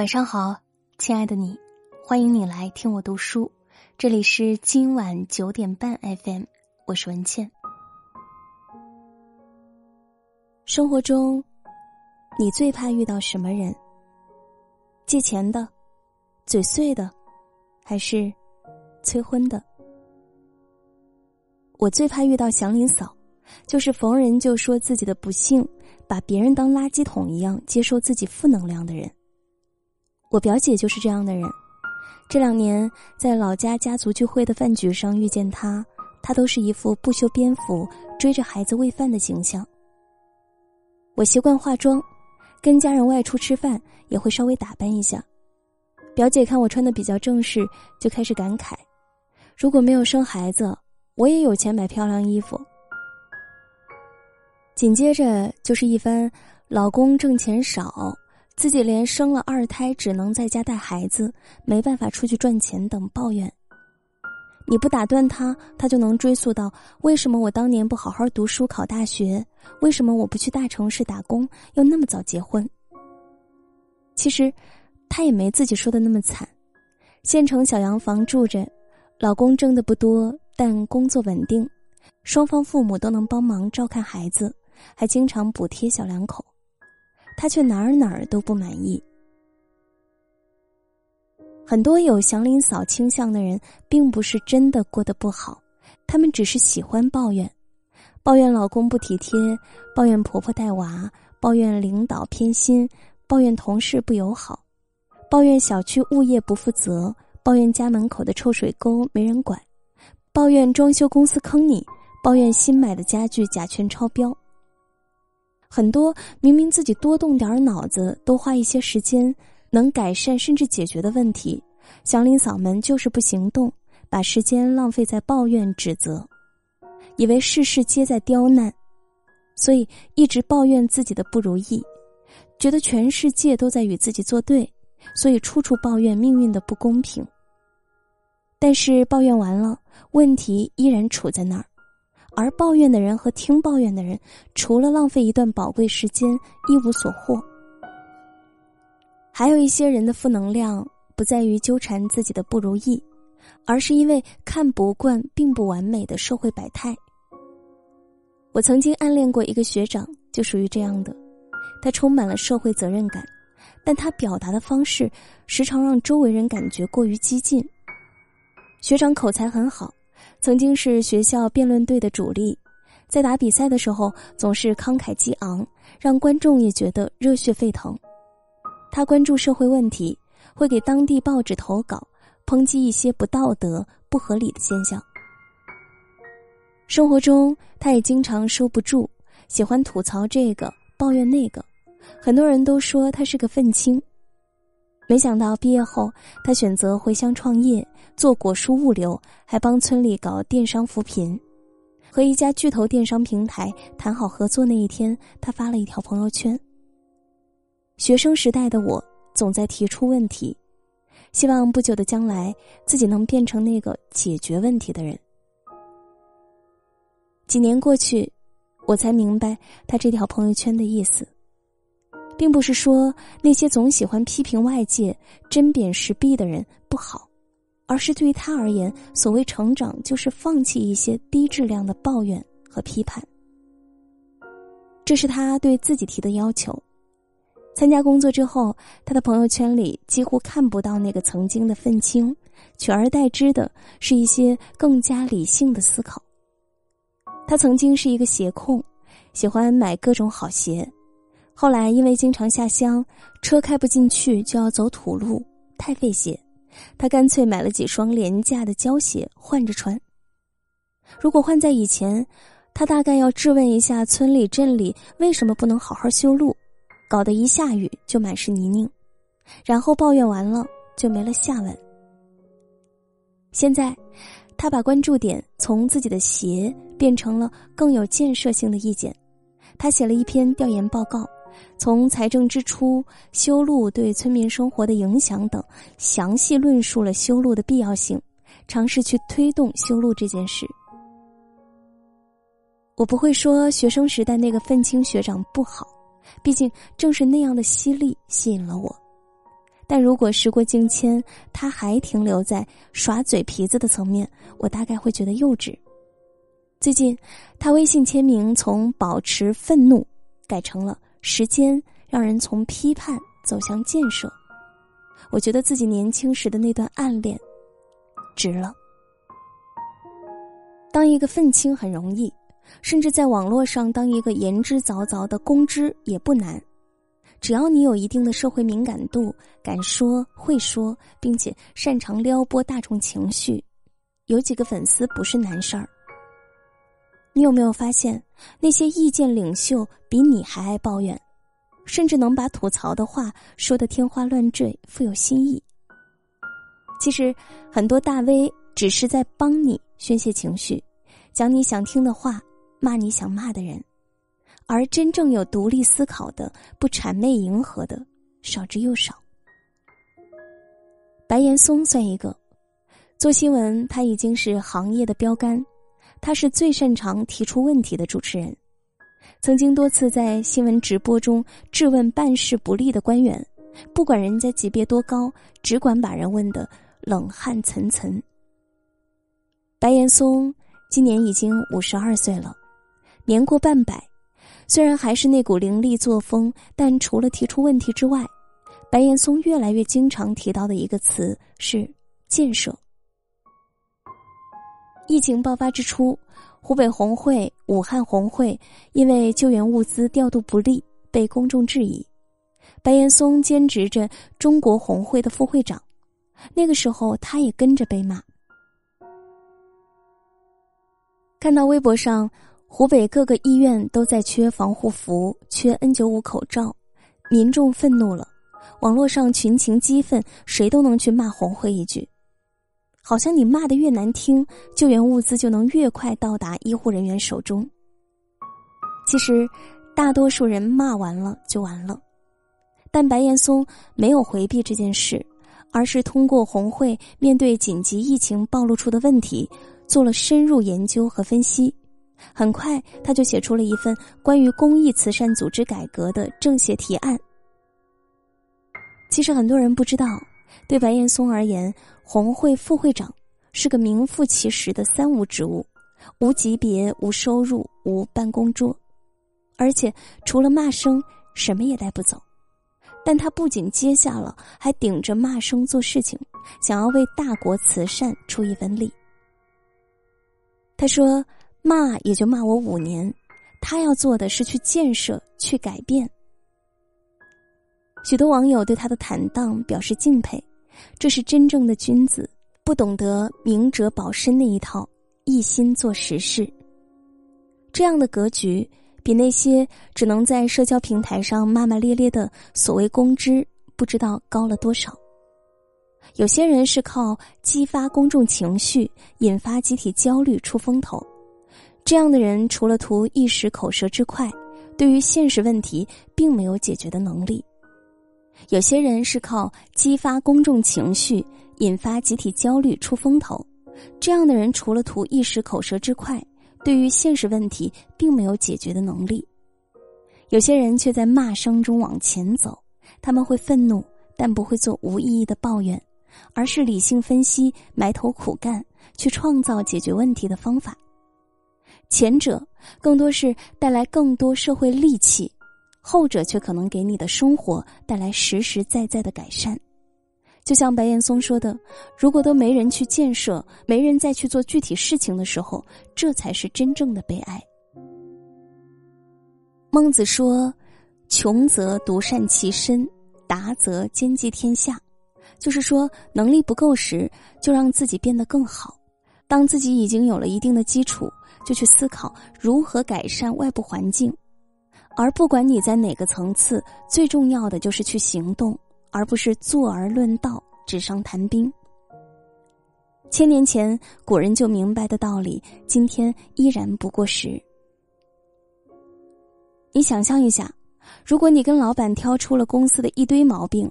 晚上好，亲爱的你，欢迎你来听我读书。这里是今晚九点半 FM，我是文倩。生活中，你最怕遇到什么人？借钱的、嘴碎的，还是催婚的？我最怕遇到祥林嫂，就是逢人就说自己的不幸，把别人当垃圾桶一样接受自己负能量的人。我表姐就是这样的人，这两年在老家家族聚会的饭局上遇见她，她都是一副不修边幅追着孩子喂饭的形象。我习惯化妆，跟家人外出吃饭也会稍微打扮一下。表姐看我穿的比较正式，就开始感慨：如果没有生孩子，我也有钱买漂亮衣服。紧接着就是一番老公挣钱少。自己连生了二胎，只能在家带孩子，没办法出去赚钱等抱怨。你不打断他，他就能追溯到为什么我当年不好好读书考大学，为什么我不去大城市打工，又那么早结婚。其实，他也没自己说的那么惨，县城小洋房住着，老公挣的不多，但工作稳定，双方父母都能帮忙照看孩子，还经常补贴小两口。他却哪儿哪儿都不满意。很多有祥林嫂倾向的人，并不是真的过得不好，他们只是喜欢抱怨，抱怨老公不体贴，抱怨婆婆带娃，抱怨领导偏心，抱怨同事不友好，抱怨小区物业不负责，抱怨家门口的臭水沟没人管，抱怨装修公司坑你，抱怨新买的家具甲醛超标。很多明明自己多动点脑子，多花一些时间，能改善甚至解决的问题，祥林嫂们就是不行动，把时间浪费在抱怨指责，以为事事皆在刁难，所以一直抱怨自己的不如意，觉得全世界都在与自己作对，所以处处抱怨命运的不公平。但是抱怨完了，问题依然处在那儿。而抱怨的人和听抱怨的人，除了浪费一段宝贵时间，一无所获。还有一些人的负能量，不在于纠缠自己的不如意，而是因为看不惯并不完美的社会百态。我曾经暗恋过一个学长，就属于这样的，他充满了社会责任感，但他表达的方式，时常让周围人感觉过于激进。学长口才很好。曾经是学校辩论队的主力，在打比赛的时候总是慷慨激昂，让观众也觉得热血沸腾。他关注社会问题，会给当地报纸投稿，抨击一些不道德、不合理的现象。生活中，他也经常收不住，喜欢吐槽这个，抱怨那个，很多人都说他是个愤青。没想到毕业后，他选择回乡创业，做果蔬物流，还帮村里搞电商扶贫。和一家巨头电商平台谈好合作那一天，他发了一条朋友圈：“学生时代的我总在提出问题，希望不久的将来自己能变成那个解决问题的人。”几年过去，我才明白他这条朋友圈的意思。并不是说那些总喜欢批评外界、针砭时弊的人不好，而是对于他而言，所谓成长就是放弃一些低质量的抱怨和批判。这是他对自己提的要求。参加工作之后，他的朋友圈里几乎看不到那个曾经的愤青，取而代之的是一些更加理性的思考。他曾经是一个鞋控，喜欢买各种好鞋。后来因为经常下乡，车开不进去就要走土路，太费鞋，他干脆买了几双廉价的胶鞋换着穿。如果换在以前，他大概要质问一下村里镇里为什么不能好好修路，搞得一下雨就满是泥泞，然后抱怨完了就没了下文。现在，他把关注点从自己的鞋变成了更有建设性的意见，他写了一篇调研报告。从财政支出、修路对村民生活的影响等，详细论述了修路的必要性，尝试去推动修路这件事。我不会说学生时代那个愤青学长不好，毕竟正是那样的犀利吸引了我。但如果时过境迁，他还停留在耍嘴皮子的层面，我大概会觉得幼稚。最近，他微信签名从“保持愤怒”改成了“时间让人从批判走向建设”。我觉得自己年轻时的那段暗恋，值了。当一个愤青很容易，甚至在网络上当一个言之凿凿的公知也不难。只要你有一定的社会敏感度，敢说会说，并且擅长撩拨大众情绪，有几个粉丝不是难事儿。你有没有发现，那些意见领袖比你还爱抱怨，甚至能把吐槽的话说得天花乱坠，富有新意？其实，很多大 V 只是在帮你宣泄情绪，讲你想听的话，骂你想骂的人。而真正有独立思考的、不谄媚迎合的，少之又少。白岩松算一个，做新闻他已经是行业的标杆，他是最擅长提出问题的主持人，曾经多次在新闻直播中质问办事不力的官员，不管人家级别多高，只管把人问得冷汗涔涔。白岩松今年已经五十二岁了，年过半百。虽然还是那股凌厉作风，但除了提出问题之外，白岩松越来越经常提到的一个词是建设。疫情爆发之初，湖北红会、武汉红会因为救援物资调度不力被公众质疑，白岩松兼职着中国红会的副会长，那个时候他也跟着被骂。看到微博上。湖北各个医院都在缺防护服、缺 N95 口罩，民众愤怒了，网络上群情激愤，谁都能去骂红会一句，好像你骂的越难听，救援物资就能越快到达医护人员手中。其实，大多数人骂完了就完了，但白岩松没有回避这件事，而是通过红会面对紧急疫情暴露出的问题，做了深入研究和分析。很快，他就写出了一份关于公益慈善组织改革的政协提案。其实很多人不知道，对白岩松而言，红会副会长是个名副其实的三无职务：无级别、无收入、无办公桌，而且除了骂声，什么也带不走。但他不仅接下了，还顶着骂声做事情，想要为大国慈善出一份力。他说。骂也就骂我五年，他要做的是去建设、去改变。许多网友对他的坦荡表示敬佩，这是真正的君子，不懂得明哲保身那一套，一心做实事。这样的格局，比那些只能在社交平台上骂骂咧咧的所谓公知，不知道高了多少。有些人是靠激发公众情绪、引发集体焦虑出风头。这样的人除了图一时口舌之快，对于现实问题并没有解决的能力。有些人是靠激发公众情绪、引发集体焦虑出风头，这样的人除了图一时口舌之快，对于现实问题并没有解决的能力。有些人却在骂声中往前走，他们会愤怒，但不会做无意义的抱怨，而是理性分析，埋头苦干，去创造解决问题的方法。前者更多是带来更多社会戾气，后者却可能给你的生活带来实实在在的改善。就像白岩松说的：“如果都没人去建设，没人再去做具体事情的时候，这才是真正的悲哀。”孟子说：“穷则独善其身，达则兼济天下。”就是说，能力不够时，就让自己变得更好；当自己已经有了一定的基础。就去思考如何改善外部环境，而不管你在哪个层次，最重要的就是去行动，而不是坐而论道、纸上谈兵。千年前古人就明白的道理，今天依然不过时。你想象一下，如果你跟老板挑出了公司的一堆毛病，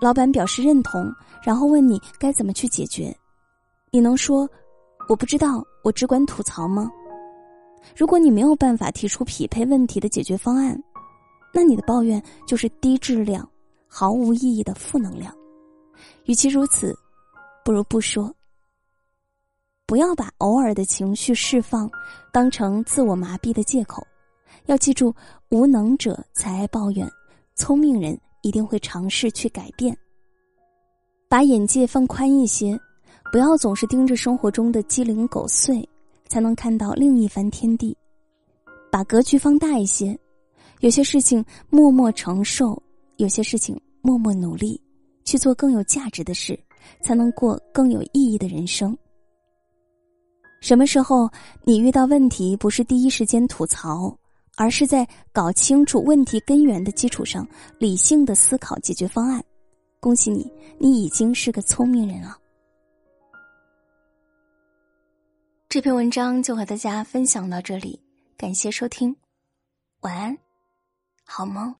老板表示认同，然后问你该怎么去解决，你能说我不知道，我只管吐槽吗？如果你没有办法提出匹配问题的解决方案，那你的抱怨就是低质量、毫无意义的负能量。与其如此，不如不说。不要把偶尔的情绪释放当成自我麻痹的借口。要记住，无能者才爱抱怨，聪明人一定会尝试去改变。把眼界放宽一些，不要总是盯着生活中的鸡零狗碎，才能看到另一番天地。把格局放大一些，有些事情默默承受，有些事情默默努力，去做更有价值的事，才能过更有意义的人生。什么时候你遇到问题，不是第一时间吐槽？而是在搞清楚问题根源的基础上，理性的思考解决方案。恭喜你，你已经是个聪明人了。这篇文章就和大家分享到这里，感谢收听，晚安，好梦。